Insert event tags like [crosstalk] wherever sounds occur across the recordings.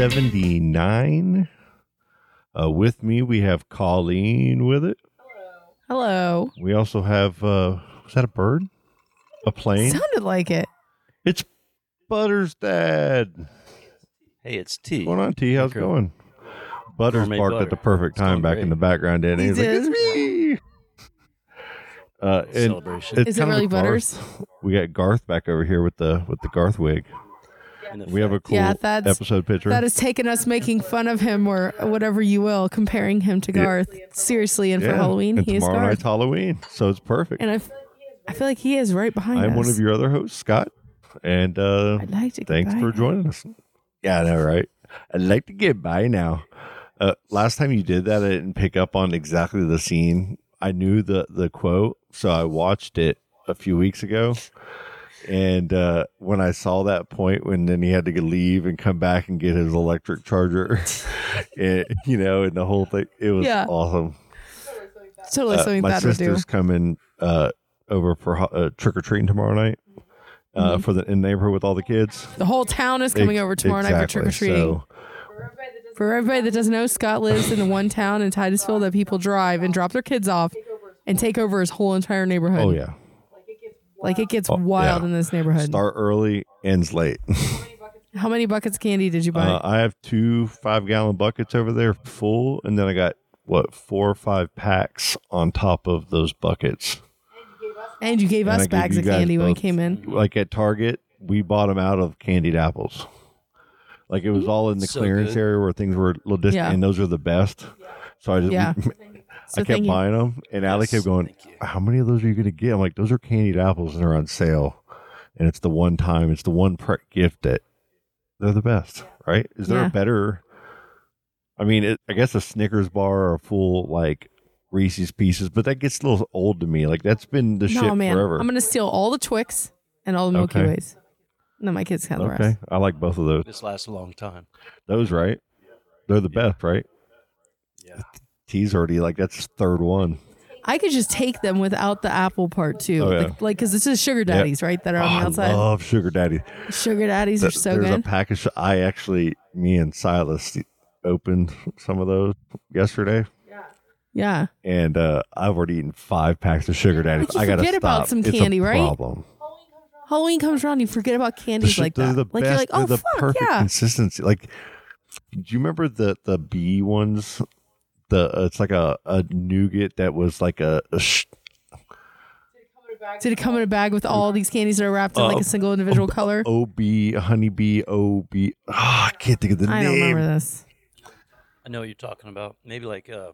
179. Uh, with me, we have Colleen with it. Hello. We also have, uh, was that a bird? A plane? Sounded like it. It's Butter's dad. Hey, it's T. What's going on, T? How's it going? Butters Homemade barked at the perfect It's time going back great. in the background, didn't he? He He's like, did. it's me. Uh, and celebration. it's Is it kind of really a Garth- Butters? We got Garth back over here with the with the Garth wig. In We have a effect. cool Yeah, that's- episode picture. That has taken us making fun of him or whatever you will, comparing him to Yeah. Garth. Seriously, and Yeah, for Halloween, and he is tomorrow Garth. night's Halloween, so it's perfect. And I, f- I feel like he is right behind us. I'm us. one of your other hosts, Scott, and uh, I'd like to thanks for joining us. Yeah, I know, right? I'd like to get by now. Uh, last time you did that, I didn't pick up on exactly the scene. I knew the the quote, so I watched it a few weeks ago. And uh, when I saw that point, when then he had to leave and come back and get his electric charger, and, [laughs] you know, and the whole thing, it was Yeah. awesome. Totally Uh, something my do. sister's coming uh, over for uh, trick or treating tomorrow night uh, Mm-hmm. for the in the neighborhood with all the kids. The whole town is coming Ex- over tomorrow night for trick or treating. So, For everybody that doesn't know, Scott lives in the one town in Titusville that people drive and drop their kids off and take over his whole entire neighborhood. oh yeah, Like it gets Oh, wild yeah. in this neighborhood. start early, ends late. [laughs] How many buckets of candy did you buy? Uh, I have two five gallon buckets over there full, and then I got what four or five packs on top of those buckets. and you gave and I us bags you of guys candy when we came in. Like at Target, we bought them out of candied apples. Like it was all in the So clearance good. area where things were a little distant, Yeah. and those are the best. So I just Yeah. [laughs] I kept you. buying them, and Allie Yes, kept going, "How many of those are you going to get?" I'm like, "Those are candied apples, and they're on sale, and it's the one time, it's the one pre- gift that they're the best, right? Is there Yeah. a better? I mean, it, I guess a Snickers bar or a full like Reese's Pieces, but that gets a little old to me. Like that's been the No, shit man. forever. I'm going to steal all the Twix and all the Milky Okay. Ways. No, my kids can have the okay, rest. I like both of those. This lasts a long time. Those right? They're the best, right? Yeah. T's already like that's third one. I could just take them without the apple part too. Oh, yeah. Like, like, because this is sugar daddies, right? That are on Oh, the outside. I love sugar daddies. sugar daddies are Th- so There's good. a pack of. Sh- I actually, me and Silas opened some of those yesterday, yeah. Yeah. And uh, I've already eaten five packs of sugar daddies. I gotta forget about stop. some It's a candy, right? Problem. Halloween comes around, you forget about candies sh- like that. the like best. you're like, oh the fuck perfect yeah. consistency. Like, do you remember the the bee ones? The uh, it's like a a nougat that was like a, a sh- Did it come in a bag with all these candies that are wrapped in like Uh, a single individual color? OB honeybee OB. Oh, I can't think of the I don't name. remember this. I know what you're talking about. Maybe like uh,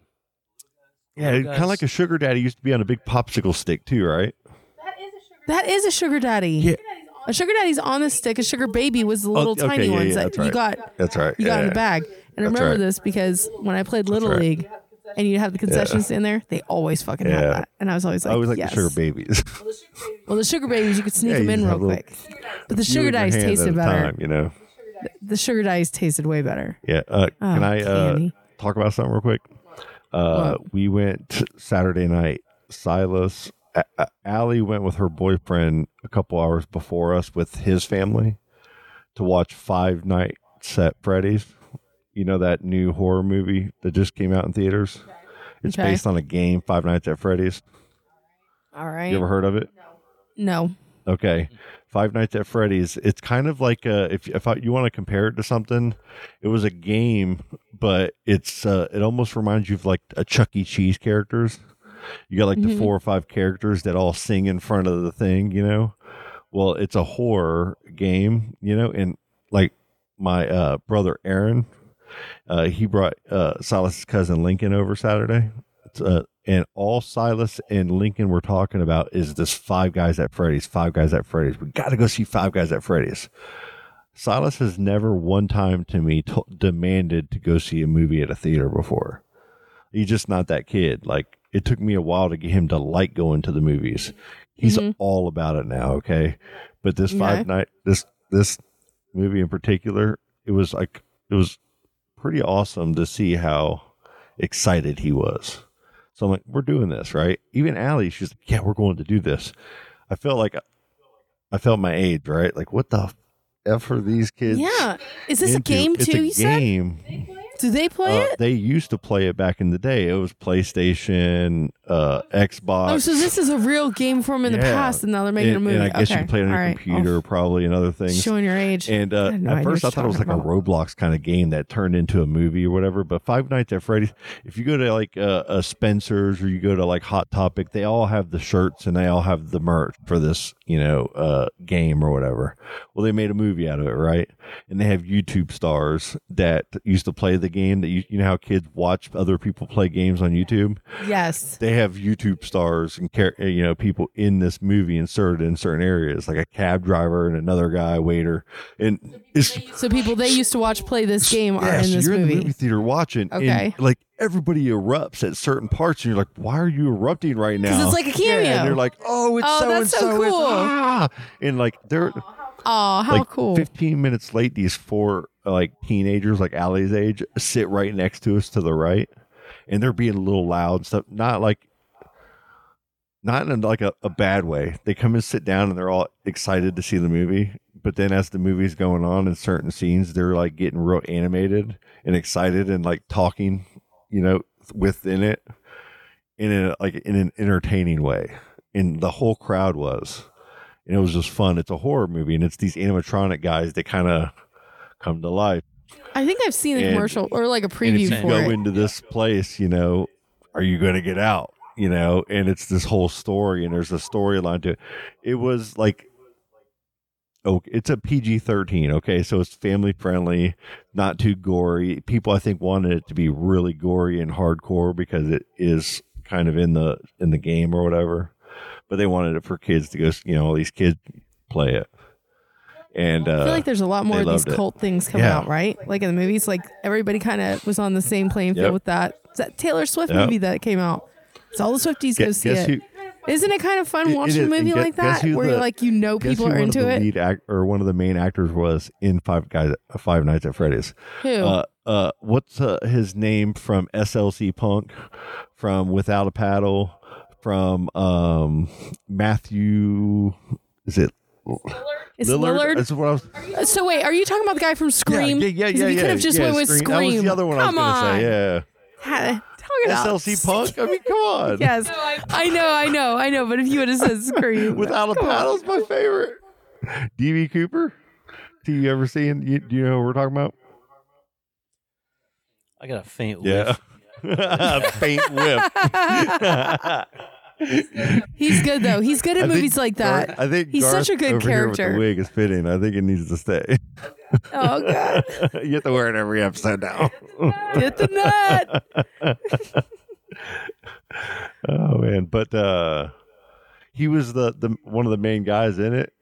Yeah, Oh, kind of like a sugar daddy used to be on a big popsicle stick too, right? That is a sugar daddy. Yeah. A sugar daddy's on the stick. A sugar baby was the little okay, tiny yeah, ones yeah, that that's you got That's right. you got in the bag. And I That's remember right. this because when I played Little right. League and you'd have the concessions in there, they always fucking Yeah. have that. And I was always like, I always like yes. the sugar babies. Well, the sugar babies, you could sneak Yeah, them you in just real have little- quick. But the sugar in your daddies hand at tasted better. time, you know. The sugar dice tasted way better. Yeah. Uh, Oh, can I uh, candy. talk about something real quick? Uh, we went Saturday night. Silas, A- A- Allie went with her boyfriend a couple hours before us with his family to watch Five Nights at Freddy's. You know that new horror movie that just came out in theaters. It's Okay. based on a game, Five Nights at Freddy's. All right. You ever heard of it? no. Okay. Five Nights at Freddy's. It's kind of like uh if if I, you want to compare it to something, it was a game, but it's uh, it almost reminds you of like a Chuck E. Cheese characters. You got like the Mhm. four or five characters that all sing in front of the thing, you know. Well, it's a horror game, you know, and like my uh, brother Aaron, he brought uh, Silas's cousin Lincoln over Saturday. Uh, and all Silas and Lincoln were talking about is this Five Guys at Freddy's. Five Guys at Freddy's. We got to go see Five Guys at Freddy's. Silas has never one time to me t- demanded to go see a movie at a theater before. He's just not that kid. Like it took me a while to get him to like going to the movies. He's Mhm. all about it now. Okay, but this five night this this movie in particular, it was like it was pretty awesome to see how excited he was. So I'm like, we're doing this, right? Even Allie, she's like, yeah, we're going to do this. I felt like I felt my age, right? Like, what the f are these kids? Yeah. Is this a into? game It's too? a you said. Do they play Uh, it? they used to play it back in the day. It was PlayStation, uh, Xbox. Oh, so this is a real game from in the past, and now they're making and, a movie. and I guess okay. you can play it on All your right. computer, probably, and other Oh, things. showing your age. And uh, no at first, I thought it was like a Roblox kind of game that turned into a movie or whatever. But Five Nights at Freddy's, if you go to like uh, uh, Spencer's or you go to like Hot Topic, they all have the shirts and they all have the merch for this, you know, uh, game or whatever. Well, they made a movie out of it, right? And they have YouTube stars that used to play the game. That you, you know how kids watch other people play games on YouTube Yes. they have YouTube stars and char- you know people in this movie inserted in certain areas, like a cab driver and another guy waiter, and it's So people they used to watch play this game are yeah, in so this you're in movie. the movie theater watching, Okay. and like everybody erupts at certain parts, and you're like, why are you erupting right now? 'Cause it's like a Yeah, cameo. and they're like, oh, it's Oh, so that's and so so, cool. ah! and like they're Oh, how like cool! 15 minutes late. These four like teenagers, like Allie's age, sit right next to us to the right, and they're being a little loud and stuff. Not like, not in like a, a bad way. They come and sit down, and they're all excited to see the movie. But then, as the movie's going on in certain scenes, they're like getting real animated and excited and like talking, you know, within it in a like in an entertaining way. And the whole crowd was and it was just fun. It's a horror movie, and it's these animatronic guys that kind of come to life. I think I've seen a and- commercial or like a And if preview you for go it. into this place, you know, are you going to get out? You know, and it's this whole story, and there's a storyline to it. It was like, oh, it's a PG thirteen. Okay, so it's family friendly, not too gory. People, I think, wanted it to be really gory and hardcore because it is kind of in the in the game or whatever. But they wanted it for kids to go. You know, all these kids play it, and uh, I feel like there's a lot more of these loved it. cult things coming Yeah. out, right? Like in the movies, like everybody kind of was on the same playing field Yep. with that. Is that Taylor Swift Yep. movie that came out? It's all the Swifties go see guess it. who, not it kind of fun It- it watching a movie and like that where the- like you know people are into it? Lead act, or one of the main actors was in Five Guys, uh, Five Nights at Freddy's. Who? Uh, uh, what's uh, his name from SLC Punk, from Without a Paddle, from um, Matthew? Is it it's Lillard? Lillard. That's what I was. So wait, are you talking about the guy from Scream? Yeah, yeah, 'Cause yeah, if you could have just yeah, went with Scream. Scream. That was the other one Come I was going to say. Yeah, Ha- Talk about SLC Punk. I mean, come on. [laughs] Yes, I know, I know, I know. But if you would have said Scream, [laughs] Without a come on. Paddle's my favorite. DB Cooper. Do you ever seen? You, do you know what we're talking about? I got a faint Yeah. whiff. [laughs] Faint whip. [laughs] He's good though. He's good at I think movies like Gar- that. I think He's such a good over here with character. the wig is fitting. I think it needs to stay. Oh god, you have to wear it every episode now. get the nut. [laughs] oh man, but uh he was the the one of the main guys in it.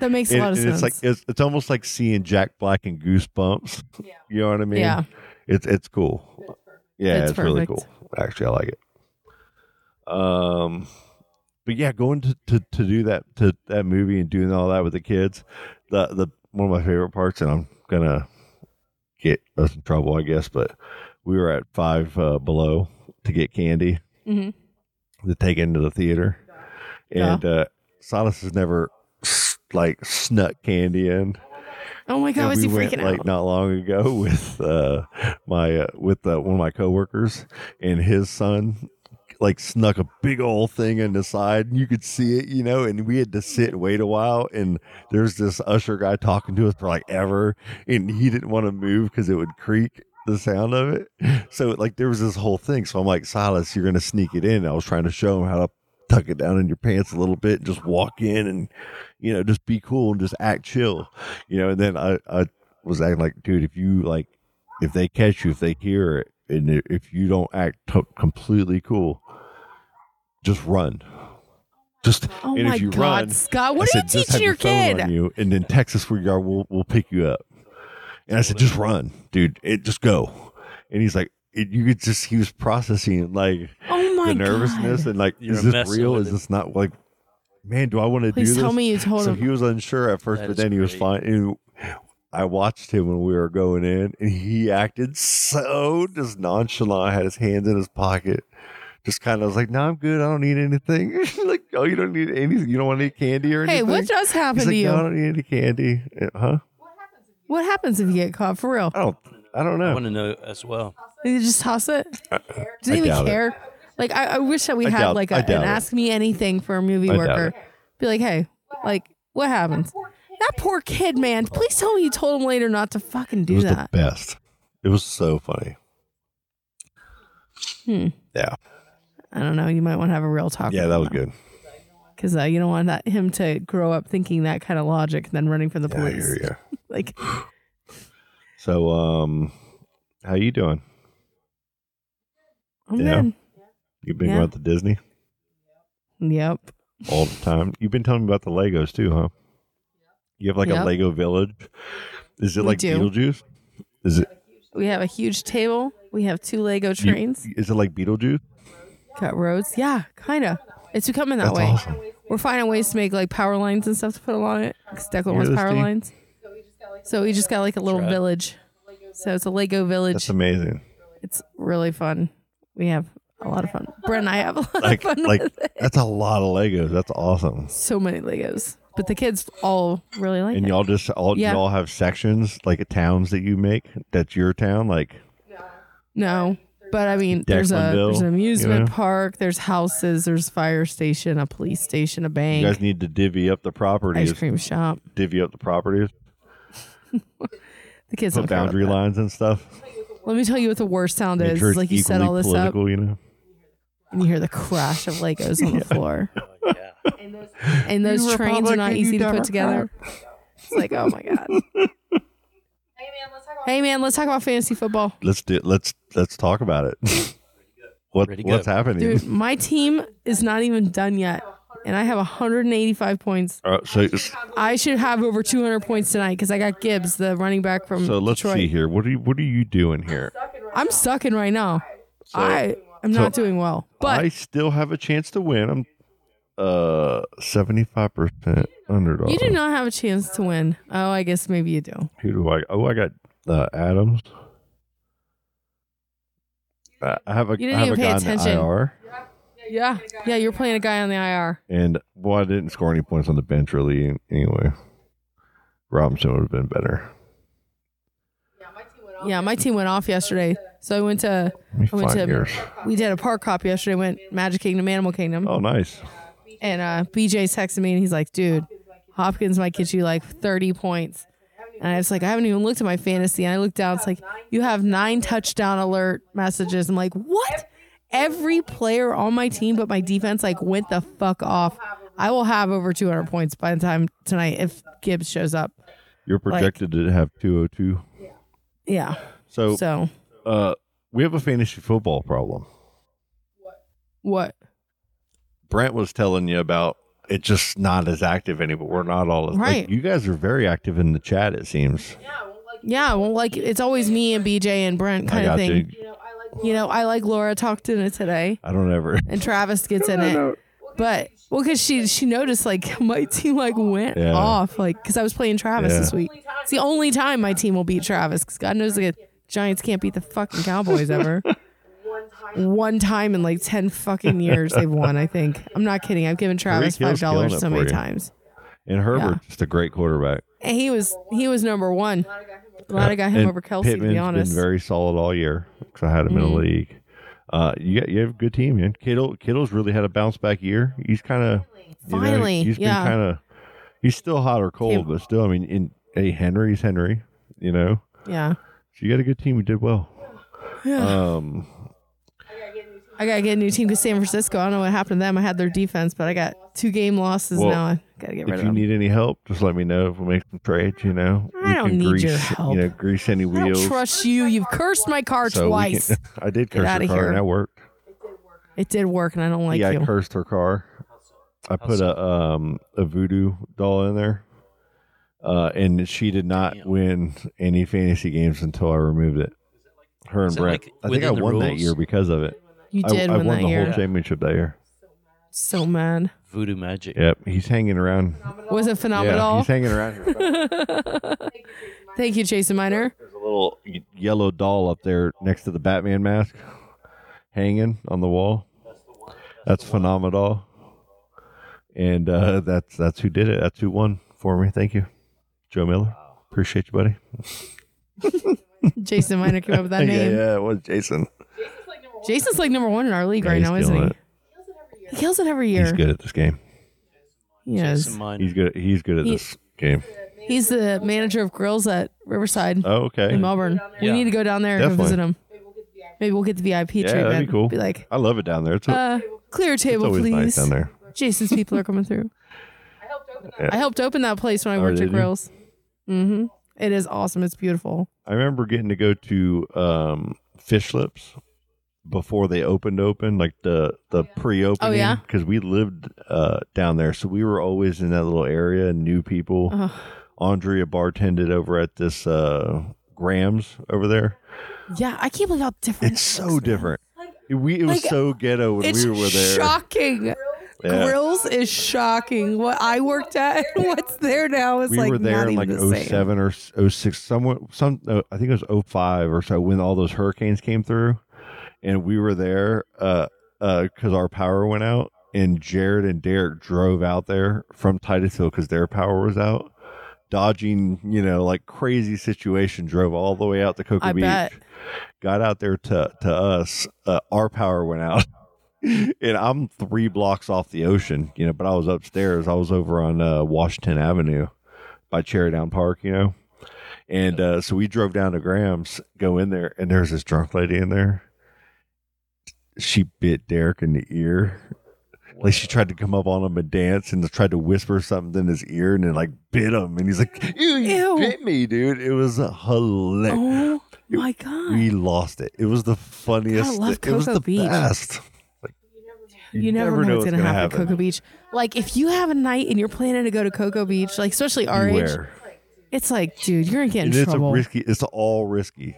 That makes a And, lot of and sense. it's like it's, it's almost like seeing Jack Black and Goosebumps. Yeah. [laughs] You know what I mean? yeah, It's it's cool. Yeah, It's it's, really cool. Actually, I like it. Um, but yeah, going to, to, to do that to that movie and doing all that with the kids, the the one of my favorite parts, and I'm gonna get us in trouble, I guess. But we were at five uh, below to get candy hmm to take into the theater, Yeah. and uh, Silas has never like snuck candy in. Oh my god, And was we he went freaking like out? not long ago [laughs] with uh, my uh, with uh, one of my coworkers and his son like snuck a big old thing in the side and you could see it you know and we had to sit and wait a while and there's this usher guy talking to us for like ever and he didn't want to move because it would creak the sound of it. So like there was this whole thing so i'm like silas you're gonna sneak it in. I was trying to show him how to tuck it down in your pants a little bit and just walk in and you know just be cool and just act chill you know and then i i was acting like dude if you like if they catch you if they hear it and if you don't act to completely cool just run just Oh and my if you god, run Scott, what I are said, you teaching your phone kid? you, and then Texas, us where you are. We'll we'll pick you up. And I said, just run, dude. It just go. And he's like, it, you could just he was processing like Oh my the nervousness god! and like, You're is this real? Is it. this not like, man? Do I want to do Please this? tell me you told so him. he was unsure at first, That but is then he was fine. And I watched him when we were going in, and he acted so just nonchalant. Had his hands in his pocket, just kind of was like, "No, I'm good. I don't need anything." [laughs] like, "Oh, you don't need anything. You don't want any candy or anything." Hey, what does happen He's to like, you? "No, I don't need any candy." Uh, Huh? What happens if you get caught for real? I don't. I don't I want to know as well. You just toss it? Does I even doubt it. care? Like I, I wish that we I had doubt- like I a, an it. ask me anything for a movie I worker. Be like, hey, like what happens? That poor kid, man. Please tell me you told him later not to fucking It do was that. the best. It was so funny. Hmm. Yeah. I don't know. You might want to have a real talk. Yeah, that was good. Because uh, you don't want that him to grow up thinking that kind of logic and then running from the Yeah, I police. hear ya. [laughs] Like, So, um, how you doing? I'm Yeah. good. You've been Yeah. going to Disney Yep. all the time. You've been telling me about the Legos too, huh? You have like a Lego village. Is it We like do. Beetlejuice? Is it? We have a huge table. We have two Lego you- trains. is it like Beetlejuice? Cut roads. Yeah, kind of. It's becoming that That's way. awesome. We're finding ways to make like power lines and stuff to put along it. Because Declan Hear wants power Steve? lines. So we just got like a little right. village. So it's a Lego village. That's amazing. it's really fun. We have a lot of fun. Brent and I have a lot Like, of fun like with it. that's a lot of Legos. That's awesome. So many Legos. But the kids all really like And it. y'all just all Yeah. y'all have sections like towns that you make. That's your town. Like No. But I mean, there's a there's an amusement you know? park, there's houses, there's fire station, a police station, a bank. you guys need to divvy up the ice cream shop. Divvy up the properties. [laughs] The kids Put don't care about boundary lines and stuff. Let me tell you what the worst sound Make is. sure It's it's like you set all this up. You know. and you hear the crash of Legos on the [laughs] floor. [laughs] Oh, yeah. And those You trains are not easy to put together. It's like, oh my God. Hey man, let's talk about fantasy football. Let's do. Let's let's talk about it. [laughs] what Ready what's go. happening? Dude, [laughs] my team is not even done yet. And I have 185 points. Uh, so I should have over 200 points tonight because I got Gibbs, the running back from so let's Detroit. see here. What are you what are you doing here? I'm sucking right now. I am so not doing well. But I still have a chance to win. I'm uh seventy five percent underdog. you do not have a chance to win. Oh, I guess maybe you do. Who do I? Oh, I got uh, Adams. I have a, You didn't I have even a pay guy attention. the IR, Yeah. Yeah, you're playing a guy on the IR. and well, I didn't score any points on the bench really. Anyway, Robinson would have been better. Yeah, my team went off yesterday. So I went to Let me I went find to yours. we did a park hop yesterday, went Magic Kingdom, Animal Kingdom. Oh, nice. And uh BJ texted me and he's like, dude, Hopkins might get you like 30 points. And I was like, I haven't even looked at my fantasy. And I looked down, it's like, you have nine touchdown alert messages. I'm like, what? Every player on my team but my defense like went the fuck off. I will have over 200 points by the time tonight if Gibbs shows up. You're projected to have two hundred two. Yeah. So, So uh, we have a fantasy football problem. What? What? Brent was telling you about it just not as active anymore. We're not all as Right. like, you guys are very active in the chat. It seems. Yeah, well, like it's always me and BJ and Brent kind of thing. you. You know, I like Laura talked in it today, I don't ever. and Travis gets in it. But well, because she she noticed like [laughs] my team like oh. went Yeah. off like because I was playing Travis Yeah. this week. It's the only time my team will beat Travis because God knows the Giants can't beat the fucking Cowboys ever. [laughs] One time in like ten fucking years they've won. I think [laughs] I'm not kidding. I've given Travis Hill's five dollars it so for many you. times, And Herbert's just a great quarterback. and he was he was number one. Glad I got him And over Kelsey Pittman's to be honest. been very solid all year because I had him in the Mhm. league. Uh, you got you have a good team, man. Kittle Kittle's really had a bounce back year. He's kind of Finally, he's yeah. been kind of he's still hot or cold, Came- but still, I mean, in a Henry's Henry, you know. yeah. So you got a good team. You did well. Yeah. Um, I gotta get a new team to San Francisco. I don't know what happened to them. I had their defense, but I got two game losses Well, now. I gotta get rid of them. if you need any help, just let me know. If we make some trades, you know, I we don't can need grease, your help. You know, grease any wheels. I wheels. don't trust you. You've cursed my car So twice. can- [laughs] I did Get curse outta her car, here. and that worked. it did work, and I don't like yeah, you. I cursed her car. I put a um a voodoo doll in there, uh, and she did not Damn. win any fantasy games until I removed it. Her and Is it, Brent. like, I think I within the won that year because of it. You I- did I, win won that the year. whole championship that year. So mad. Voodoo magic. Yep, he's hanging around. Was it Yeah, phenomenal? he's hanging around here. [laughs] Thank you, Jason Miner. There's a little y- yellow doll up there next to the Batman mask, [laughs] hanging on the wall. That's phenomenal. And uh, that's that's who did it. That's who won for me. Thank you, Joe Miller. Appreciate you, buddy. [laughs] Jason Miner came up with that yeah, name. yeah, it was Jason. Jason's like number one in our league Yeah, right he's now, isn't he? killing He kills it every year. He's good at this game. He. Jason Miner. He's good. He's good at He- this game. He's the manager of grills at Riverside Oh, okay. in Melbourne. We Yeah. need to go down there and Definitely. visit him. Maybe we'll get the VIP Yeah, treatment. that'd be cool. Be like, I love it down there. It's, uh, clear it's table, always please. nice down there. Jason's people are coming through. [laughs] Yeah. I helped open that place when I Oh, worked did at you? Grills. Mm-hmm. It is awesome. It's beautiful. I remember getting to go to um, Fish Lips before they opened open, like the the pre-opening. Oh, yeah? because we lived uh, down there, so we were always in that little area and knew people. Ugh. Andrea bartended over at this uh, Grams over there. Yeah, I can't believe how different. It's it so looks, man. different. We it was Like, so ghetto when It's we were there. shocking. Yeah. Grills is shocking. What I worked at and [laughs] what's there now is like we like were there not in like even the same. or 06 somewhat some uh, i think it was 05 or so when all those hurricanes came through and we were there uh uh because our power went out and jared and derek drove out there from titusville because their power was out. Dodging you know like crazy situation drove all the way out to cocoa I beach bet. got out there to to us uh, our power went out [laughs] and i'm three blocks off the ocean you know but i was upstairs. I was over on uh, washington avenue by Cherie Down Park you know? And uh, so we drove down to graham's go in there and there's this drunk lady in there she bit derek in the ear like she tried to come up on him and dance and tried to whisper something in his ear and then like bit him and he's like ew you Ew. bit me dude it was hilarious Oh my god! we lost it. It was the funniest. I love thi- it was Cocoa the Beach. best. Like, you, never, know what's what's gonna, happen at happen. Cocoa Beach. Like if you have a night and you're planning to go to Cocoa Beach, like especially our age, it's like, dude, you're gonna get in it's a trouble risky. It's all risky.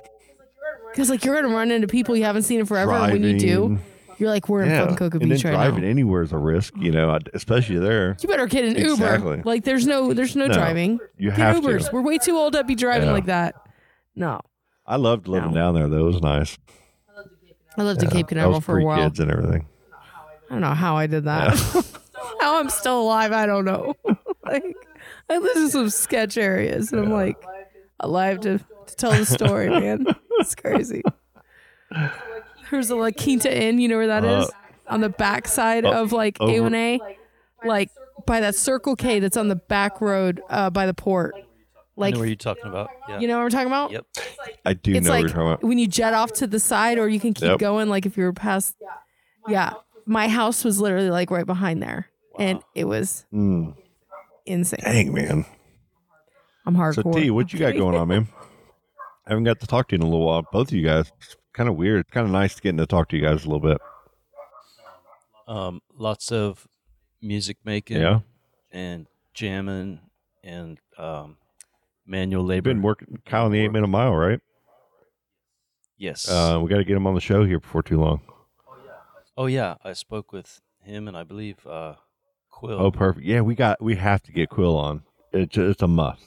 Because like you're gonna run into people you haven't seen in forever. And when you do, Driving. you're like, we're in yeah, fucking Cocoa and then Beach right driving now. anywhere is a risk. You know, especially there. You better get an Exactly. Uber. Like there's no, there's no, No, driving. you get have to. Ubers. We're way too old to be driving Yeah. like that. No, I loved living No. down there. though. It was nice. I lived in Cape That Canaveral was for a while. pre-kids and everything. I don't know how I did that. [laughs] [laughs] how I'm still alive, I don't know. [laughs] like I live in some sketch areas, and I'm like alive to, to tell the story, man. [laughs] It's crazy. There's a La Quinta Inn, you know where that is? Uh, on the back side oh, of like over- A1A, like by that Circle K that's on the back road uh, by the port. I Like know what you're talking about. Yeah. you know what I'm talking about? Yep. I do it's know what you're talking about. when you jet off to the side or you can keep Yep. going like if you're past yeah my house was literally like right behind there and it was Mm, insane dang man. i'm hardcore. So hardcore T, what you got going on, man? I haven't got to talk to you in a little while. Both of you guys. It's kind of weird. It's kind of nice getting to talk to you guys a little bit. Um, lots of music making. Yeah. And jamming and um, manual labor. You've been working Kyle in the eight minute mile, right? yes. Uh, we got to get him on the show here before too long. oh yeah, I spoke with him and I believe uh, Quill. Oh, perfect. Yeah, we got we have to get Quill on. It's it's a must.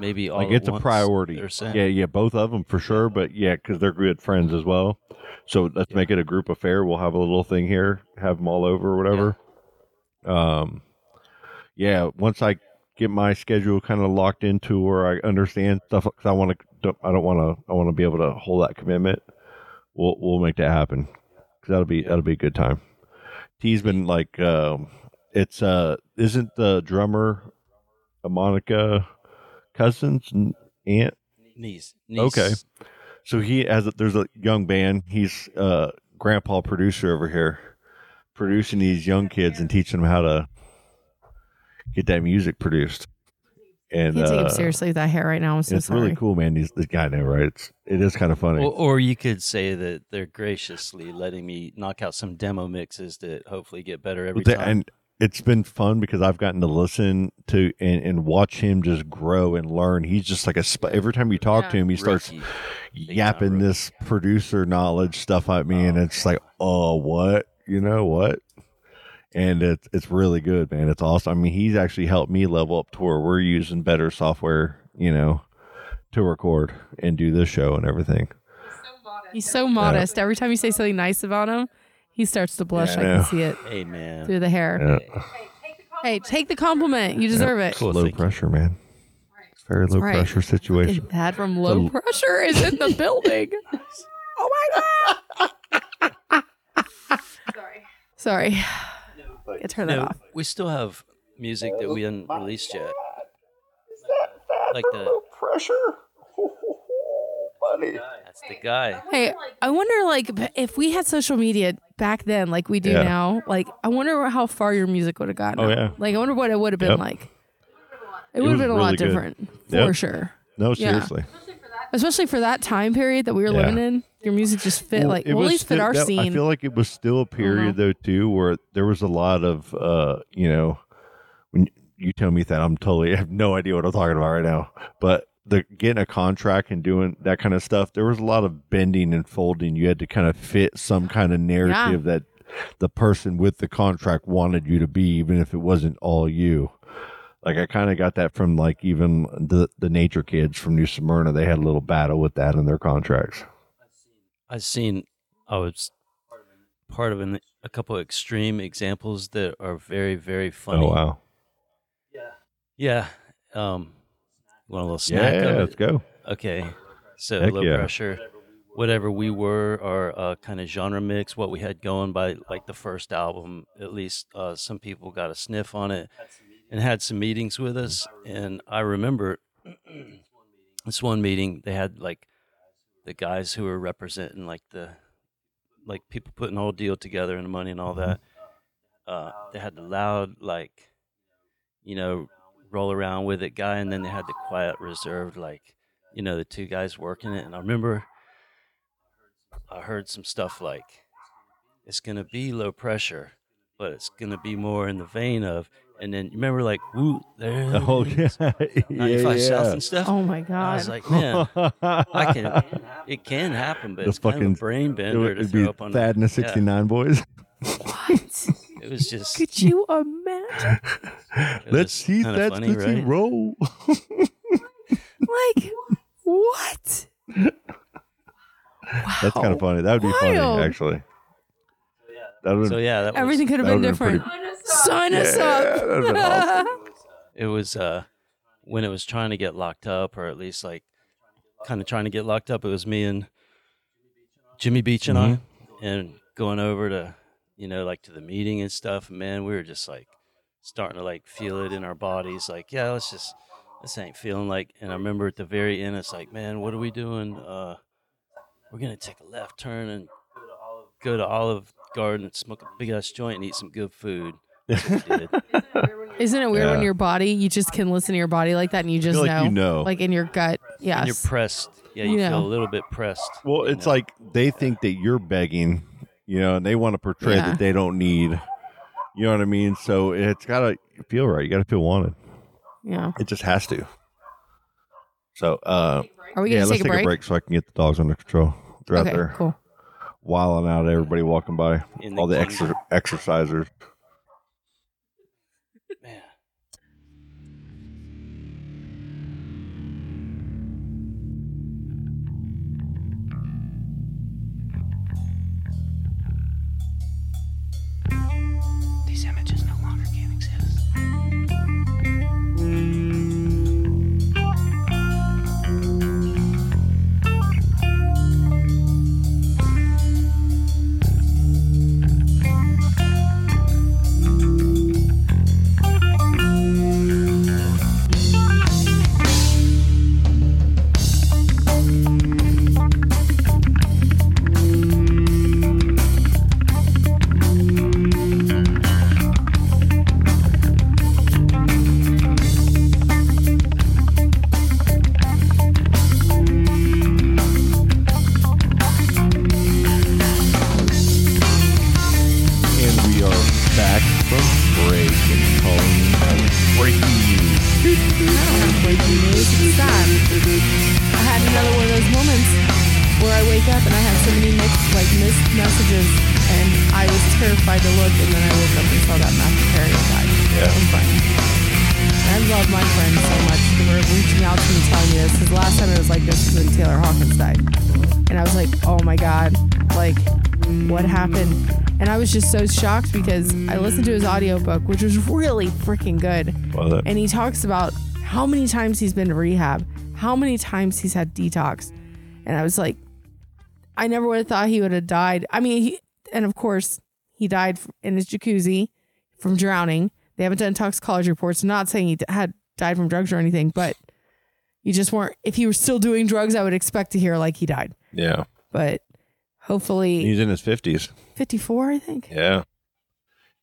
Maybe all Like it's a priority. Yeah, yeah, both of them for sure. But yeah, because they're good friends as well. So let's make it a group affair. We'll have a little thing here, have them all over or whatever. Um, yeah. Once I get my schedule kind of locked into where I understand stuff, because I want to, I don't want to, I want to be able to hold that commitment. We'll we'll make that happen because that'll be that'll be a good time. T's been like, um, it's uh, isn't the drummer, uh, Monica Cousins n- aunt? Niece. niece. Okay. So he has a, there's a young band. He's uh grandpa producer over here, producing these young kids and teaching them how to get that music produced. And can't take him uh, seriously with that hair right now i'm so it's sorry really cool, man. These this guy know, right? It's it is kind of funny. Or, or you could say that they're graciously letting me knock out some demo mixes that hopefully get better every they- time. and it's been fun because I've gotten to listen to and, and watch him just grow and learn. He's just like a sp- every time you talk to him, he starts Rookie. yapping rookie. this producer knowledge stuff at me, and oh, it's like, oh, what? You know what? And it's it's really good, man. It's awesome. I mean, he's actually helped me level up to where we're using better software, you know, to record and do this show and everything. he's so modest every time you say something nice about him He starts to blush. Yeah, I I can see it Hey man. through the hair. Yeah. Hey, take the compliment. You deserve it. Cool. low thank you. pressure, man. It's very low right. pressure situation. Dad from low So- pressure is in the building. [laughs] Oh my god. [laughs] Sorry. Sorry. Yeah, turn that No, off. we still have music that we oh, haven't released yet. Like the low pressure. [laughs] Buddy. that's the guy. Hey, I wonder like if we had social media back then, like we do Yeah. now, like I wonder how far your music would have gotten. Oh, yeah. Like I wonder what it would have been Yep. like. It would have was been a lot really good. different for Yep. sure. No, Yeah. seriously. Especially for that time period that we were Yeah. living in. Your music just fit like it well, at was least fit still- our that- scene. I feel like it was still a period though too where there was a lot of uh, you know, when you tell me that I'm totally I have no idea what I'm talking about right now. But the getting a contract and doing that kind of stuff, there was a lot of bending and folding. You had to kind of fit some kind of narrative that the person with the contract wanted you to be, even if it wasn't all you. Like I kind of got that from like even the the Nature Kids from New Smyrna. They had a little battle with that in their contracts. I've seen I was part of an, a couple of extreme examples that are very very funny. Oh wow! Yeah. Yeah. Um want a little snack Yeah, let's go. Okay. So Heck low yeah. pressure. Whatever we were, our uh, kind of genre mix, what we had going by like the first album, at least uh, some people got a sniff on it and had some meetings with us. And I remember [clears throat] this one meeting, they had like the guys who were representing like the like people putting the whole deal together and the money and all that. Uh, they had the loud like you know roll around with it guy, and then they had the quiet reserved like you know the two guys working it. And I remember I heard some stuff like it's gonna be low pressure, but it's gonna be more in the vein of. And then you remember like woo there. Oh [laughs] is, yeah, 95 yeah, South and stuff. Oh my god. I was like, man, I can. It can happen, but The it's kind of a fucking- brain it would to it'd be throw up on. Thad and the yeah, '69 boys. [laughs] what? it was just. Could you imagine? [laughs] it Let's see that funny, let's see right? roll. Like what? Wow. That's kind of funny. That would be Wild. funny, actually. That would So yeah, that was, Everything could have that been would've been different. Sign us Yeah, up. that'd been awesome. [laughs] it was uh when it was trying to get locked up, or at least like kind of trying to get locked up. It was me and Jimmy Beach and I, and going over to you know like to the meeting and stuff. And man, we were just like starting to like feel it in our bodies. Like yeah, let's just this ain't feeling like. And I remember at the very end, it's like man, what are we doing? Uh, we're gonna take a left turn and go to Olive Garden and smoke a big ass joint and eat some good food. That's what we did. [laughs] Isn't it weird when your body, you just can listen to your body like that and you just like know, you know. like in your gut. Yes. and you're pressed. Yeah, you Yeah. feel a little bit pressed. Well, it's know. like they think that you're begging, you know, and they want to portray Yeah. that they don't need. You know what I mean? So it's got to feel right. You got to feel wanted. yeah. It just has to. So, uh, Are we gonna let's take, a break? so I can get the dogs under control. They're out there cool. wilding out. Everybody walking by, In the all the kingdom. exer- exercisers. These images so shocked because I listened to his audiobook, which was really freaking good. Well, that- And he talks about how many times he's been to rehab, how many times he's had detox. And I was like, I never would have thought he would have died. I mean, he, and of course, he died in his jacuzzi from drowning. They haven't done toxicology reports. I'm not saying he had died from drugs or anything, but you just weren't. If he were still doing drugs, I would expect to hear like he died. yeah. But hopefully, He's in his fifties. 54, I think. Yeah.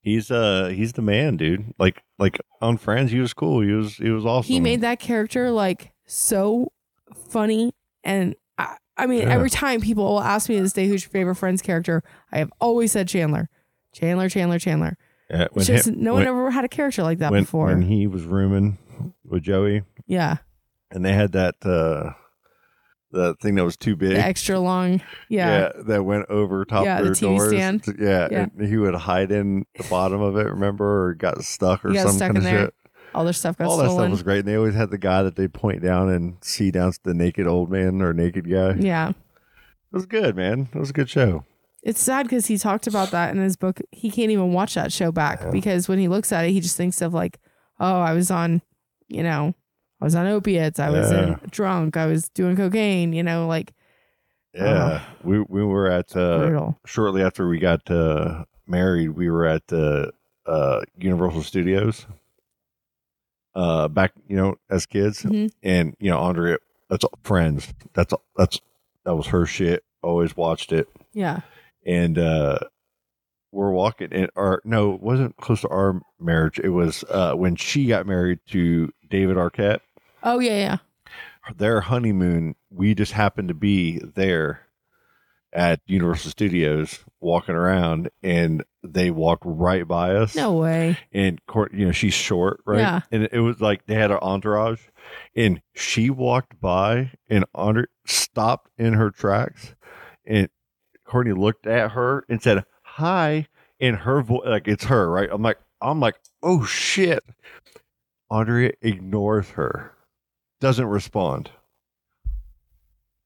He's uh he's the man, dude. Like like on Friends, he was cool. He was he was awesome. He made that character like so funny. And I, I mean, Yeah. every time people will ask me to this day, who's your favorite Friends character? I have always said Chandler. Chandler, Chandler, Chandler. Yeah, It's just no one ever had a character like that when, before. when he was rooming with Joey, yeah. and they had that uh the thing that was too big. The extra long. [laughs] Yeah. that went over top Yeah, of the their TV doors. stand. Yeah, Yeah. and he would hide in the bottom of it. Remember, or got stuck or some kind in of there. shit. All their stuff got All that stuff was great. And they always had the guy that they point down and see down to the naked old man or naked guy. Yeah, it was good, man. It was a good show. It's sad because he talked about that in his book. He can't even watch that show back because when he looks at it, he just thinks of like, oh, I was on, you know, I was on opiates. I was in, drunk. I was doing cocaine. You know, like Yeah, we we were at uh, brutal. shortly after we got uh, married. We were at uh, uh, Universal Studios. Uh, back you know as kids, Mhm. and you know Andrea. That's all, friends. That's all- that's that was her shit. Always watched it, Yeah. and uh, we're walking. in our no, it wasn't close to our marriage. It was uh, when she got married to David Arquette. Oh yeah, yeah. their honeymoon, we just happened to be there at Universal Studios walking around and they walked right by us. No way. And Court, you know, she's short, right? Yeah. And it was like they had an entourage and she walked by and Andre stopped in her tracks and Courtney looked at her and said, Hi. And her voice like it's her, right? I'm like, I'm like, oh shit. Andrea ignores her, doesn't respond.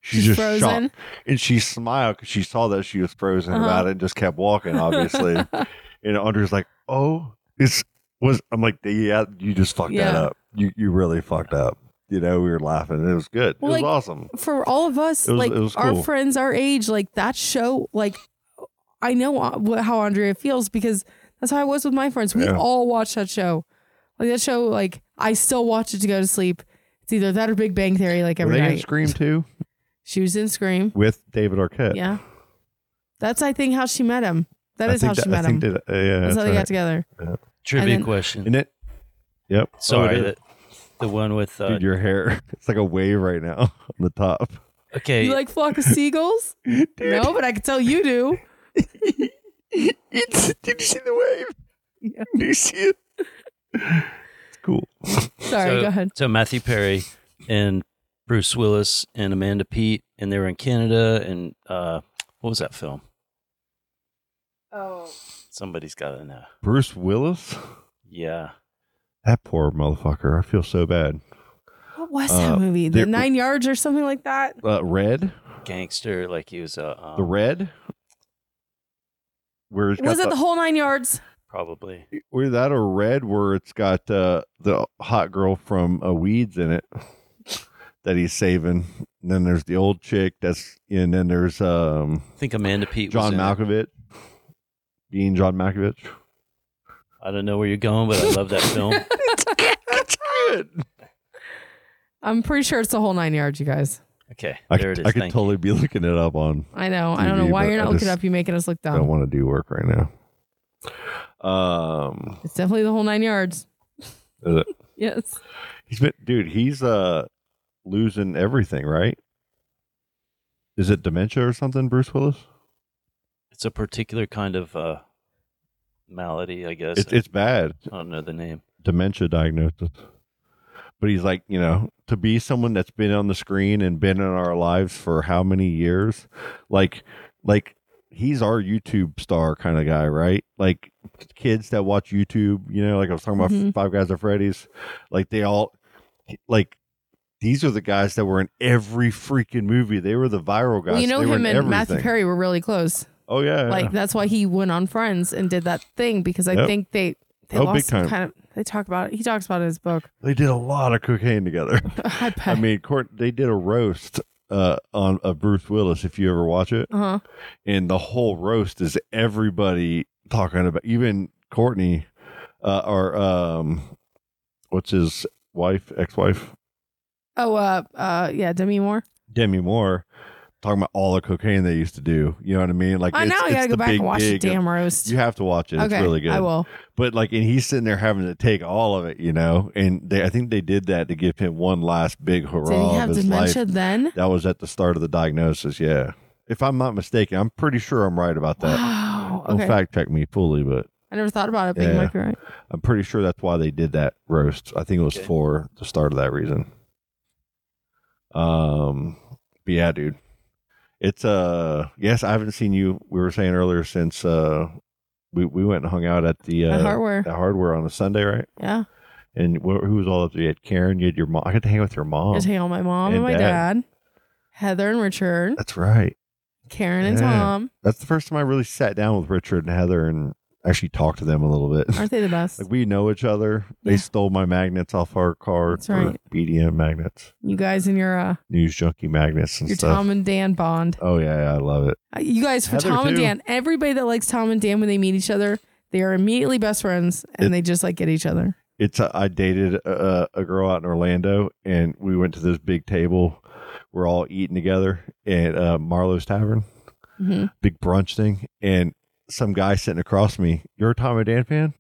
She's, She's just frozen. shocked. And she smiled because she saw that she was frozen Uh-huh. about it and just kept walking, obviously. [laughs] and Andrea's like, oh, this was, I'm like, yeah, you just fucked that up. You, you really fucked up. You know, we were laughing. It was good. Well, it was like, awesome. For all of us, was- like was our friends our age, like that show, like I know uh, how Andrea feels because that's how I was with my friends. We Yeah. all watched that show. Like that show, like I still watch it to go to sleep. It's either that or Big Bang Theory, like Were every they in night. Scream too [laughs] She was in Scream. with David Arquette? Yeah. That's I think how she met him. That I is how think she that- I met him. think that- uh, yeah, that's how they right. got together. Trivia then- question. Isn't it? Yep. Sorry, Oh, it the, the one with uh, Dude, your hair, [laughs] it's like a wave right now [laughs] on the top. okay. You like flock of seagulls? no, but I can tell you do. It's, did you see the wave? Yeah. Do you see it? It's cool. [laughs] Sorry, so, go ahead. So Matthew Perry and Bruce Willis and Amanda Peet, and they were in Canada. And uh, what was that film? Oh. Somebody's got to know. Bruce Willis? Yeah. That poor motherfucker. I feel so bad. What was Uh, that movie? The Nine Yards or something like that? Uh, red? Gangster, like he was a um, The red? Where Was it the, the whole nine yards? Probably. or that or red where it's got uh, the hot girl from uh, Weeds in it [laughs] that he's saving. And then there's the old chick that's and then there's um, I think Amanda Peet John in it. Malkovich. Being John Malkovich. I don't know where you're going, but I love that film. [laughs] That's good. I'm pretty sure it's the whole nine yards, you guys. Okay, I there could, it is. I could Thank totally be looking it up on I know. I don't know TV, why you're I not looking just up. You're making us look dumb. I don't want to do work right now. Um, It's definitely the whole nine yards. is it- [laughs] Yes. he's been, dude. He's uh losing everything, right? Is it dementia or something, Bruce Willis? It's a particular kind of uh, malady, I guess. It's it's bad, I don't know the name. dementia diagnosis. But he's like, you know, to be someone that's been on the screen and been in our lives for how many years, like, like he's our YouTube star kind of guy, right? Like kids that watch YouTube, you know, like I was talking about Mhm. Five Nights at Freddy's, like they all, like these are the guys that were in every freaking movie. They were the viral guys. Well, you know They him and Matthew. Perry were really close. Oh yeah, Like yeah. that's why he went on Friends and did that thing because I Yep. think they they Oh, lost some time. kind of they talk about it. He talks about it in his book. they did a lot of cocaine together. [laughs] I bet. I mean, Court, they did a roast uh, on of Bruce Willis. If you ever watch it, uh huh. and the whole roast is everybody talking about, even Courtney, uh, or um, what's his wife, ex-wife, Oh, uh, uh, yeah, Demi Moore. Demi Moore, talking about all the cocaine they used to do. You know what I mean? Like, I it's, know. I gotta go back and watch the damn roast. You have to watch it. It's really good. I will. But like, and he's sitting there having to take all of it, you know. And they, I think they did that to give him one last big hurrah Did he of have his dementia life. then? That was at the start of the diagnosis. Yeah, if I'm not mistaken, I'm pretty sure I'm right about that. Wow. Don't Okay. fact check me fully, but I never thought about it, but you Yeah. might be right. I'm pretty sure that's why they did that roast. I think it was Okay. for the start of that reason. Um, but yeah, dude, it's uh, yes, I haven't seen you. We were saying earlier since uh, we we went and hung out at the uh, At hardware. at hardware on a Sunday, right? Yeah. And wh- who was all up there? You had Karen, you had your mom. I got to hang out with your mom. Just hang out with my mom and, And my dad. dad. Heather and Richard, That's right. Karen and Tom. That's the first time I really sat down with Richard and Heather and actually talk to them a little bit. Aren't they the [laughs] best? like we know each other. They Yeah. stole my magnets off our car. That's or right. BDM magnets, You guys and your uh news junkie magnets and your stuff. Tom and Dan bond. oh yeah, yeah, I love it. Uh, You guys for Heather, Tom and. Dan. Everybody that likes Tom and Dan when they meet each other, they are immediately best friends and It- they just like get each other. It's a, I dated a, a girl out in Orlando, and we went to this big table. We're all eating together at uh, Marlowe's Tavern, hmm big brunch thing, and some guy sitting across me. You're a Tom and Dan fan?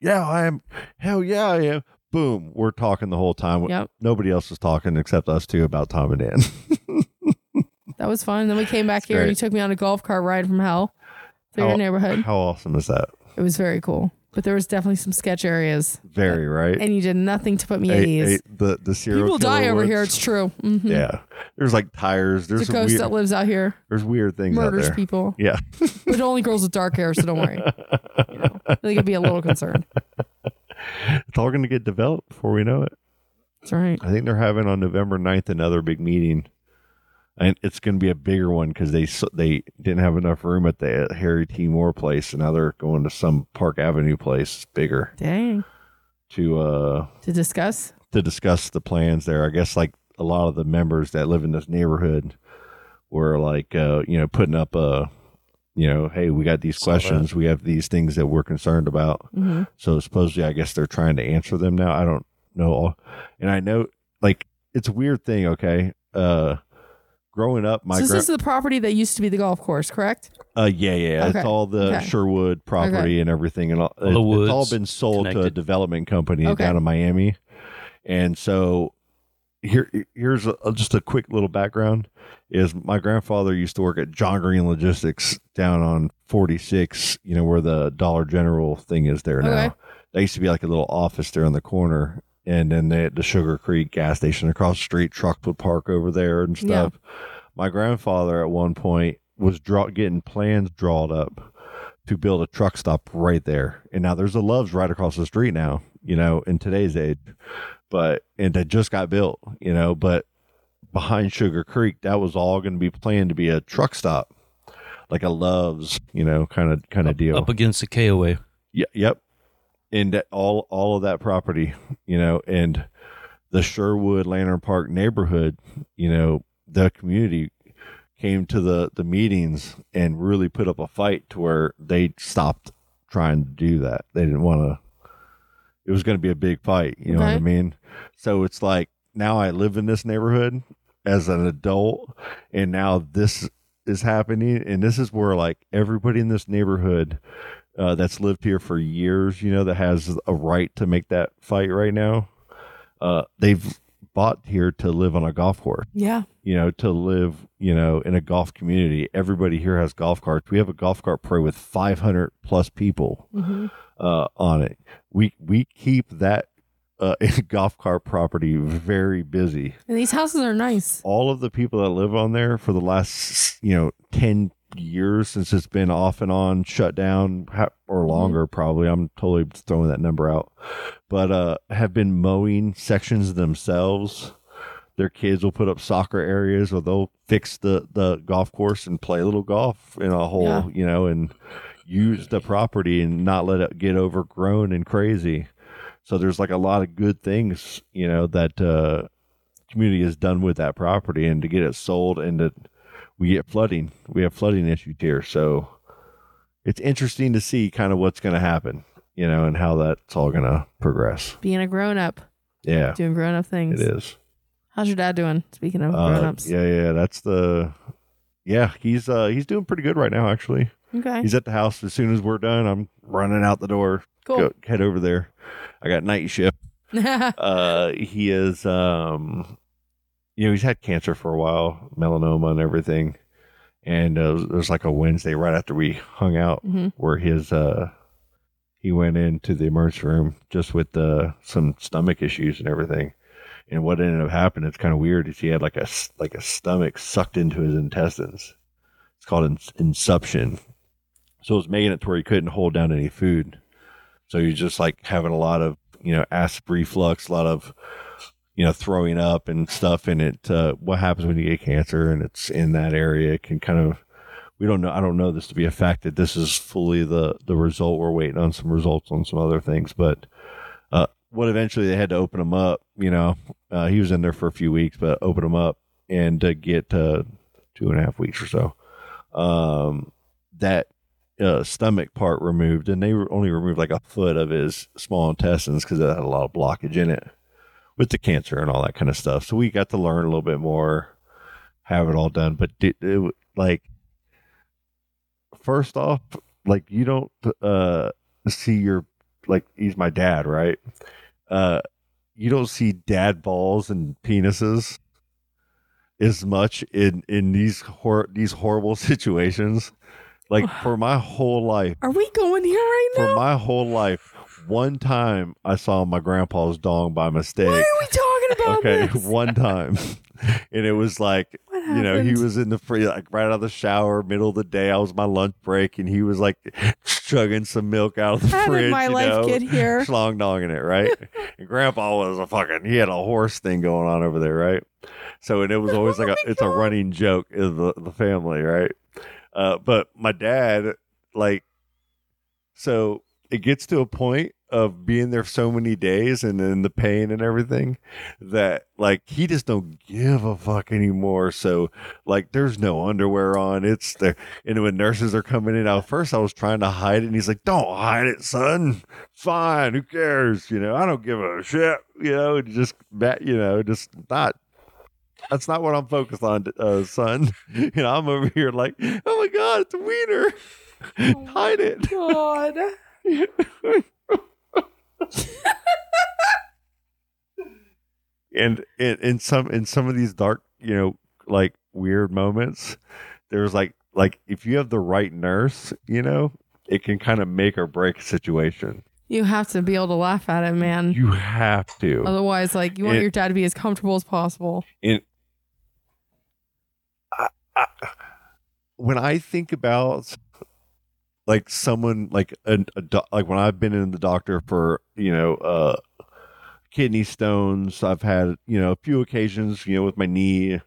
Yeah, I am. Hell yeah, I am. Boom, we're talking the whole time. Yep. Nobody else was talking except us two about Tom and Dan. [laughs] That was fun. Then we came back It's here and great. you took me on a golf cart ride from hell through How- your neighborhood. How awesome is that? It was very cool. But there was definitely some sketch areas. Very right. And you did nothing to put me at ease. the the serial People die over here. It's true. hmm Yeah, there's like tires. There's a ghost weird. that lives out here, there's weird things out murders people, [laughs] Yeah, but only girls with dark hair. So don't worry. You know, I think I'd be a little concerned. [laughs] it's all going to get developed before we know it. That's right. I think they're having on November 9th another big meeting, and it's going to be a bigger one because they they didn't have enough room at the Harry T. Moore place, and now they're going to some Park Avenue place bigger Dang. to uh To discuss. to discuss the plans there. I guess like a lot of the members that live in this neighborhood were like uh you know putting up a you know hey we got these Saw that. questions we have these things that we're concerned about hmm so supposedly i guess they're trying to answer them now i don't know and i know like it's a weird thing okay uh growing up my so this gra- is the property that used to be the golf course, correct? uh yeah yeah Okay. it's all the Okay. sherwood property and everything and all, All the it- it's all been sold to a development company Okay. down in miami and so here here's a, just a quick little background is my grandfather used to work at john green logistics down on 46 you know where the dollar general thing is there now Okay. there used to be like a little office there on the corner and then they had the sugar creek gas station across the street trucks would park over there and Yeah. stuff my grandfather at one point was draw getting plans drawn up to build a truck stop right there and now there's a loves right across the street now you know in today's age but and that just got built you know but behind sugar creek that was all going to be planned to be a truck stop like a loves you know kind of kind of deal up against the KOA. yeah, yep. And all all of that property, you know, and the Sherwood Lantern Park neighborhood, you know, the community came to the the meetings and really put up a fight to where they stopped trying to do that. They didn't want to. It was going to be a big fight, you know what I mean? So it's like now I live in this neighborhood as an adult, and now this is happening, and this is where like everybody in this neighborhood uh, that's lived here for years, you know, that has a right to make that fight right now. Uh, they've bought here to live on a golf course, Yeah. you know, to live, you know, in a golf community. Everybody here has golf carts. We have a golf cart parade with 500 plus people hmm uh, on it. We we keep that uh, [laughs] golf cart property very busy. And these houses are nice. All of the people that live on there for the last you know 10 years since it's been off and on shut down or longer probably i'm totally throwing that number out but uh have been mowing sections themselves their kids will put up soccer areas or they'll fix the the golf course and play a little golf in a hole, Yeah. you know, and use the property and not let it get overgrown and crazy. So there's like a lot of good things, you know, that uh community has done with that property and to get it sold and to we get flooding. We have flooding issues here. So it's interesting to see kind of what's going to happen, you know, and how that's all going to progress. Being a grown up, Yeah, doing grown up things. it is. How's your dad doing? Speaking of grown Uh, ups. yeah, yeah, that's the. Yeah, he's uh he's doing pretty good right now. Actually, Okay. he's at the house. As soon as we're done, I'm running out the door. Cool. Go, head over there. I got night shift. [laughs] uh he is um you know he's had cancer for a while melanoma and everything. And uh, it was like a wednesday right after we hung out hmm where his uh he went into the emergency room just with uh some stomach issues and everything. And what ended up happening it's kind of weird is he had like a s- like a stomach sucked into his intestines. It's called ins- insuption so it was making it to where he couldn't hold down any food. So he's just like having a lot of you know acid reflux a lot of you know throwing up and stuff. And it uh, what happens when you get cancer and it's in that area it can kind of we don't know i don't know this to be a fact that this is fully the the result. We're waiting on some results on some other things but uh what eventually they had to open him up you know uh, he was in there for a few weeks but open him up and get uh two and a half weeks or so. Um that uh, stomach part removed, and they only removed like a foot of his small intestines because it had a lot of blockage in it with the cancer and all that kind of stuff. So we got to learn a little bit more, have it all done. But it, it like first off, like you don't uh see your like he's my dad, right? Uh, you don't see dad balls and penises as much in in these hor- these horrible [laughs] situations. Like [sighs] for my whole life, Are we going here right now? for my whole life, one time I saw my grandpa's dong by mistake. Why are we talking about okay, this? [laughs] one time, [laughs] and it was like you know he was in the free like right out of the shower, middle of the day. I was my lunch break, and he was like chugging some milk out of the [laughs] How fridge. did my you life know, get here? Schlong donging it, right? and Grandpa was a fucking he had a horse thing going on over there, right? So and it was always like a Oh it's a running joke in the the family, right? Uh, but my dad, like, so it gets to a point of being there so many days and then the pain and everything that like he just don't give a fuck anymore. So like there's no underwear on. It's there and when nurses are coming in, at first I was trying to hide it and he's like, Don't hide it, son. Fine, who cares? You know, I don't give a shit, you know, just that you know, just not that's not what I'm focused on, uh, son. [laughs] You know, I'm over here like, oh my god, it's a wiener. [laughs] Hide it. God. [laughs] and in, in some in some of these dark you know like weird moments there's like like if you have the right nurse you know it can kind of make or break a situation You have to be able to laugh at it, man. you have to Otherwise, like you want It- your dad to be as comfortable as possible. I, I, when i think about like someone like a, a doc- like when i've been in the doctor for you know uh kidney stones i've had you know a few occasions you know with my knee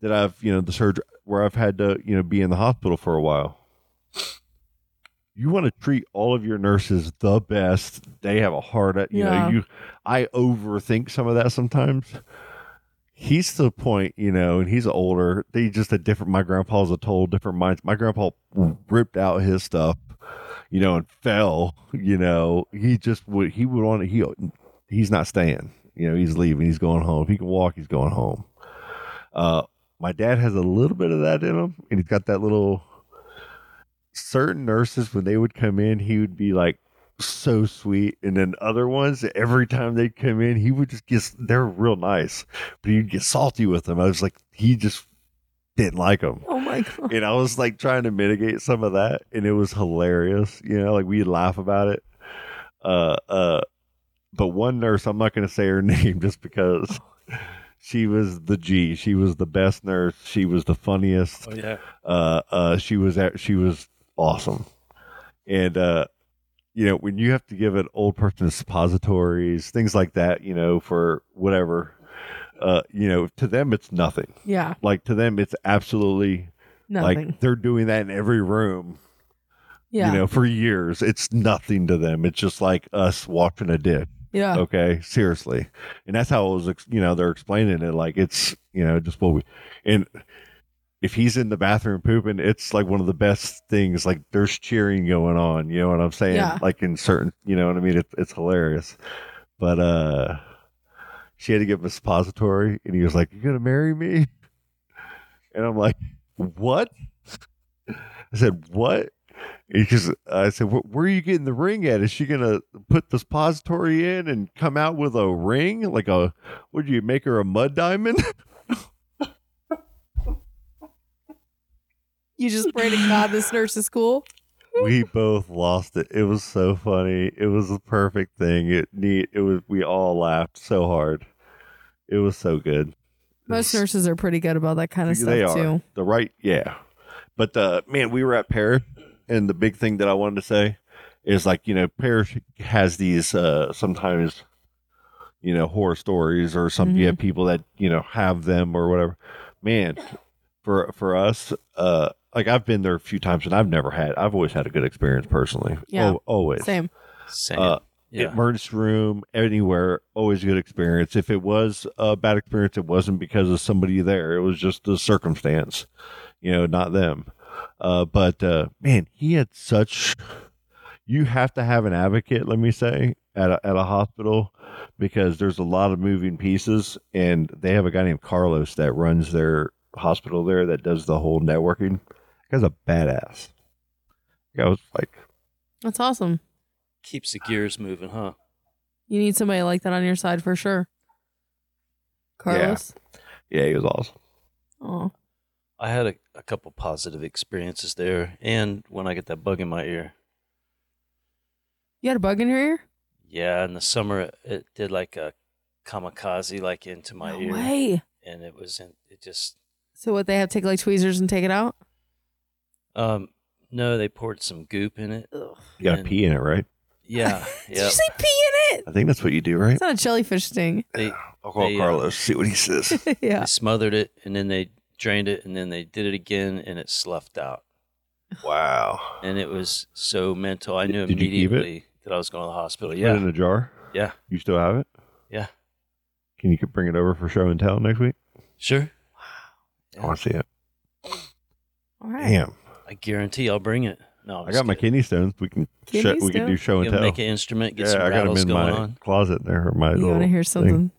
that i've you know the surgery where i've had to you know be in the hospital for a while you want to treat all of your nurses the best they have a heart at you Yeah. know you i overthink some of that sometimes he's to the point, you know, and he's older. They just a different. My grandpa's a total different mind. My grandpa ripped out his stuff, you know, and fell. You know, he just would. He would want to. He he's not staying. You know, he's leaving. He's going home. If he can walk, he's going home. Uh, my dad has a little bit of that in him, and he's got that little. Certain nurses, when they would come in, he would be like so sweet. And then other ones, every time they'd come in, he would just get, they're real nice, but he'd get salty with them. I was like, he just didn't like them. Oh my god. And I was like trying to mitigate some of that. And it was hilarious. You know, like we'd laugh about it. Uh, uh, but one nurse, I'm not going to say her [laughs] name just because she was the G. She was the best nurse. She was the funniest Oh yeah. uh uh she was at, she was awesome and uh you know when you have to give an old person suppositories things like that you know for whatever uh, you know, to them it's nothing. Yeah. Like to them, it's absolutely Nothing. like they're doing that in every room. yeah. You know, for years, it's nothing to them. It's just like us watching a dish. yeah. Okay, seriously, and that's how it was. You know, they're explaining it like it's you know just what we and if he's in the bathroom pooping, it's like one of the best things. Like there's cheering going on. You know what I'm saying? Yeah. Like in certain, you know what I mean? It's it's hilarious. But uh, she had to a suppository, and he was like, "You gonna marry me?" [laughs] And I'm like, "What?" I said, "What?" Because I said, "Where are you getting the ring at? Is she gonna put the suppository in and come out with a ring? Like a would you make her a mud diamond?" [laughs] You just pray to God this nurse is cool. We both lost it. It was so funny. It was the perfect thing. It neat. It was. We all laughed so hard. It was so good. Most nurses are pretty good about that kind of they stuff are too. the right. Yeah, but uh, man, we were at Parrish, and the big thing that I wanted to say is like you know Parrish has these uh sometimes you know horror stories or some you Mhm. have people that you know have them or whatever. Man, for for us, uh, like I've been there a few times and I've never had. I've always had a good experience personally. Yeah. Al- always. Same. Same. Uh, yeah. emergency room, anywhere, always a good experience. If it was a bad experience, it wasn't because of somebody there. It was just the circumstance, you know, not them. Uh, but uh, man, he had such. You have to have an advocate, let me say, at a, at a hospital because there's a lot of moving pieces, and they have a guy named Carlos that runs their hospital there that does the whole networking. That guy's a badass. I was like, That's awesome. Keeps the gears moving, huh? You need somebody like that on your side for sure. Carlos. yeah, he was awesome. Oh. I had a, a couple positive experiences there, and when I get that bug in my ear. You had a bug in your ear? Yeah, in the summer it, it did like a kamikaze like into my no ear, way. and it was in, it just So what they have to take like tweezers and take it out? Um no, they poured some goop in it. Ugh. You got to And- pee in it, right? Yeah, [laughs] Did yeah. you say pee in it? I think that's what you do, right? It's not a jellyfish sting. They [sighs] I'll call They, uh, Carlos, see what he says. [laughs] yeah. they smothered it, and then they drained it, and then they did it again, and it sloughed out. wow. And it was so mental. I knew Did you keep it? immediately that I was going to the hospital. Put it Yeah, in a jar. yeah, You still have it? yeah. Can you bring it over for show and tell next week? Sure. Wow. I want to see it. All right. Damn. I guarantee I'll bring it. No, I'm I just got my kidding. kidney stones. We can Kidney sh- we can do stones? show and You tell. make an instrument, get yeah, some I got them rattles in going my on. closet there. My You little want to hear thing. something?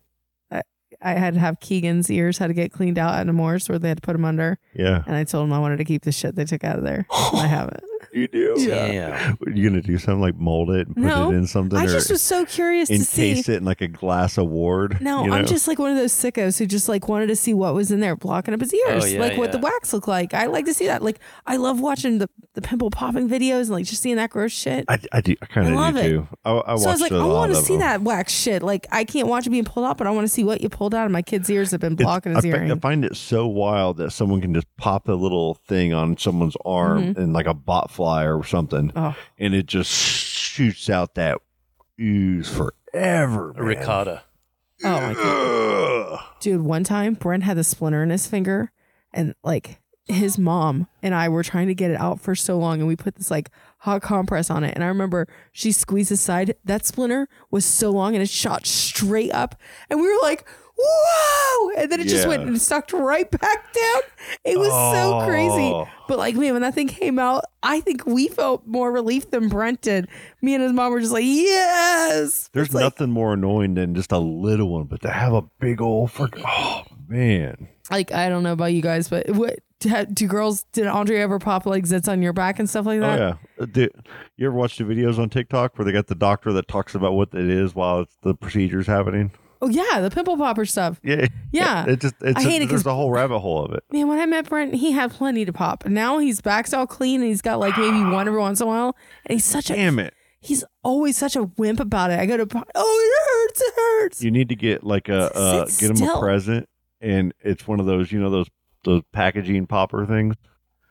I, I had to have Keegan's ears had to get cleaned out at a Nemours where they had to put them under, Yeah. and I told him I wanted to keep the shit they took out of there. and [gasps] I have it. You do? Yeah. What, you gonna do something like mold it and put No, it in something I or just was so curious to see. encase it in like a glass of ward? No, you I'm just like one of those sickos who just like wanted to see what was in there blocking up his oh, ears, Oh, yeah, like what the yeah. wax looked like. I like to see that. Like I love watching the, the pimple popping videos and like just seeing that gross shit. I, I do. I kind I of love do it. too. I, I so I was watched like, a I lot want to of see them. that wax shit. Like I can't watch it being pulled out, but I want to see what you pulled out of my kid's ears have been It's- blocking I, his fi- earring. I find it so wild that someone can just pop a little thing on someone's arm mm-hmm. and like a bot fly or something, oh, and it just shoots out that ooze forever. A man. ricotta. oh my god. Dude one time brent had a splinter in his finger and like his mom and i were trying to get it out for so long and we put this like hot compress on it and i remember she squeezed aside that splinter was so long and it shot straight up and we were like whoa and then it just went and sucked right back down it was so crazy Oh. but like man when that thing came out i think we felt more relief than brent did me and his mom were just like yes There's It's like- nothing more annoying than just a little one, but to have a big old frick. Oh man. like I don't know about you guys, but what do, girls? Did Andre ever pop like zits on your back and stuff like that? Oh that? yeah. Uh, do- you ever watch the videos on TikTok where they got the doctor that talks about what it is while it's, the procedure's happening? Oh yeah, the pimple popper stuff. Yeah. Yeah. It just it's I hate a, it there's a whole rabbit hole of it. Man, when I met Brent, he had plenty to pop. And now he's back's all clean and he's got like maybe one every once in a while. And he's such a Damn it. he's always such a wimp about it. I go to oh it hurts, it hurts. You need to get like a uh, get him a present, and it's one of those you know those those packaging popper things,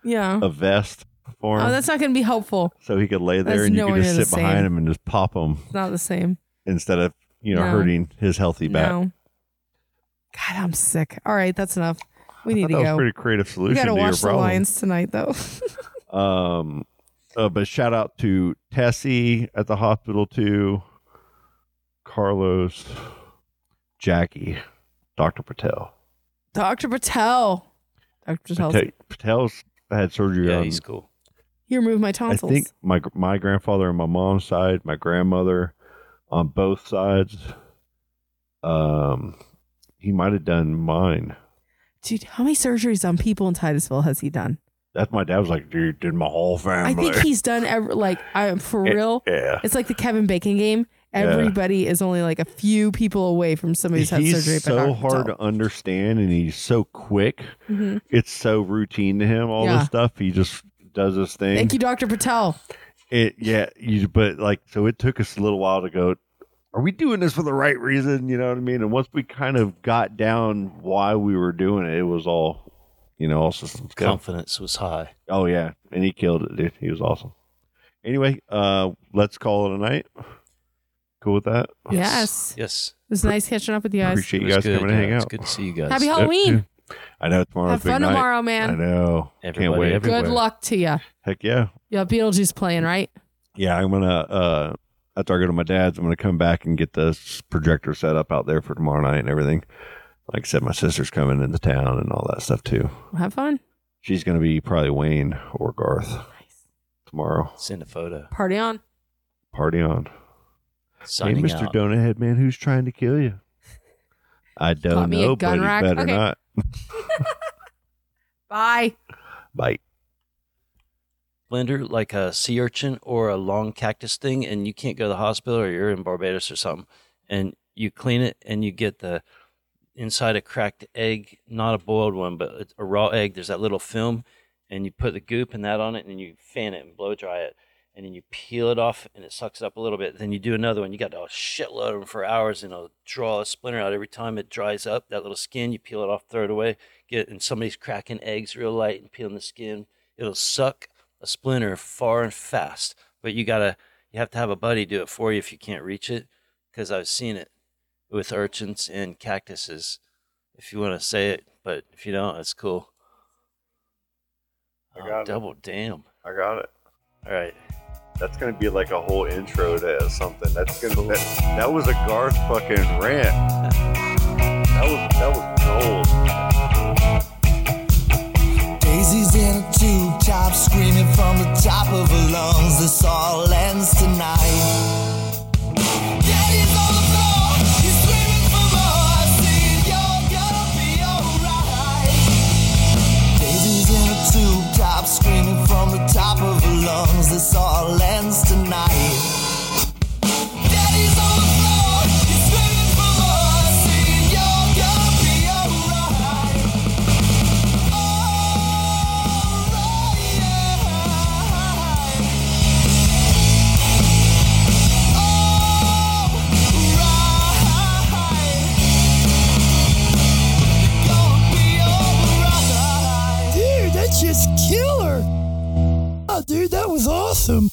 yeah. a vest for him, Oh, that's not gonna be helpful. so he could lay there that's and you could just sit behind him and just pop him It's not the same. instead of you know No. hurting his healthy back. No. God, I'm sick. All right, that's enough. We need thought to that was a go. pretty creative We solution got to to your watch the problem. Lions tonight, though. [laughs] Um, uh, but shout out to Tessie at the hospital too, Carlos, Jackie, Doctor Patel. Dr. Patel. Dr. Patel. Patel Patel's had surgery Yeah, on. he's cool. He removed my tonsils. I think my my grandfather on my mom's side, my grandmother on both sides. Um, he might have done mine. Dude, how many surgeries on people in Titusville has he done? That's my dad was like, dude, did my whole family. I think he's done every, like, I am for Yeah, real. yeah. It's like the Kevin Bacon game. Everybody is only like a few people away from somebody who's had surgery. he's surgery. so hard to understand, and he's so quick. Mhm. It's so routine to him. All Yeah. this stuff, he just does his thing. Thank you, Dr. Patel. It, yeah, you, but like, so it took us a little while to go. Are we doing this for the right reason? You know what I mean? And once we kind of got down why we were doing it, it was all, you know, all systems go. Confidence was high. Oh yeah, and he killed it, dude. He was awesome. Anyway, uh, let's call it a night. Cool with that? Yes. Yes. It was nice catching up with you guys. Appreciate you guys good, coming to hang yeah, It's out. good to see you guys. Happy Yep, Halloween. dude. I know tomorrow. Have big fun night. tomorrow, man. I man. know. Can't wait. everywhere. Good luck to you. Heck yeah. Yeah, Beetlejuice playing, right? Yeah, I'm gonna uh after I go to my dad's, I'm gonna come back and get the projector set up out there for tomorrow night and everything. Like I said, my sister's coming into town and all that stuff too. Have fun. She's gonna be probably Wayne or Garth tomorrow. Send a photo. Party on. Party on. Signing hey, Mr. out. Donut Head Man, who's trying to kill you? I don't Got me know, gun but he rack? better Okay. not. [laughs] Bye. Bite. blender like a sea urchin or a long cactus thing and you can't go to the hospital or you're in Barbados or something and you clean it and you get the inside a cracked egg, not a boiled one, but a raw egg. There's that little film and you put the goop and that on it and you fan it and blow dry it and then you peel it off and it sucks it up a little bit. Then you do another one. You got a shitload of them for hours and it'll draw a splinter out every time it dries up. That little skin, you peel it off, throw it away. Get and somebody's cracking eggs real light and peeling the skin. It'll suck a splinter far and fast. But you gotta you have to have a buddy do it for you if you can't reach it. Because I've seen it with urchins and cactuses. If you want to say it, but if you don't, it's cool. I Oh, got it. double damn. I got it. All right. That's gonna be like a whole intro to something. That's gonna that, that was a Garth fucking rant. That was that was gold. Daisy's in a tube top, screaming from the top of her lungs. This all ends tonight. Tube top, screaming from the top of her lungs. This all ends tonight. Dude, that was awesome.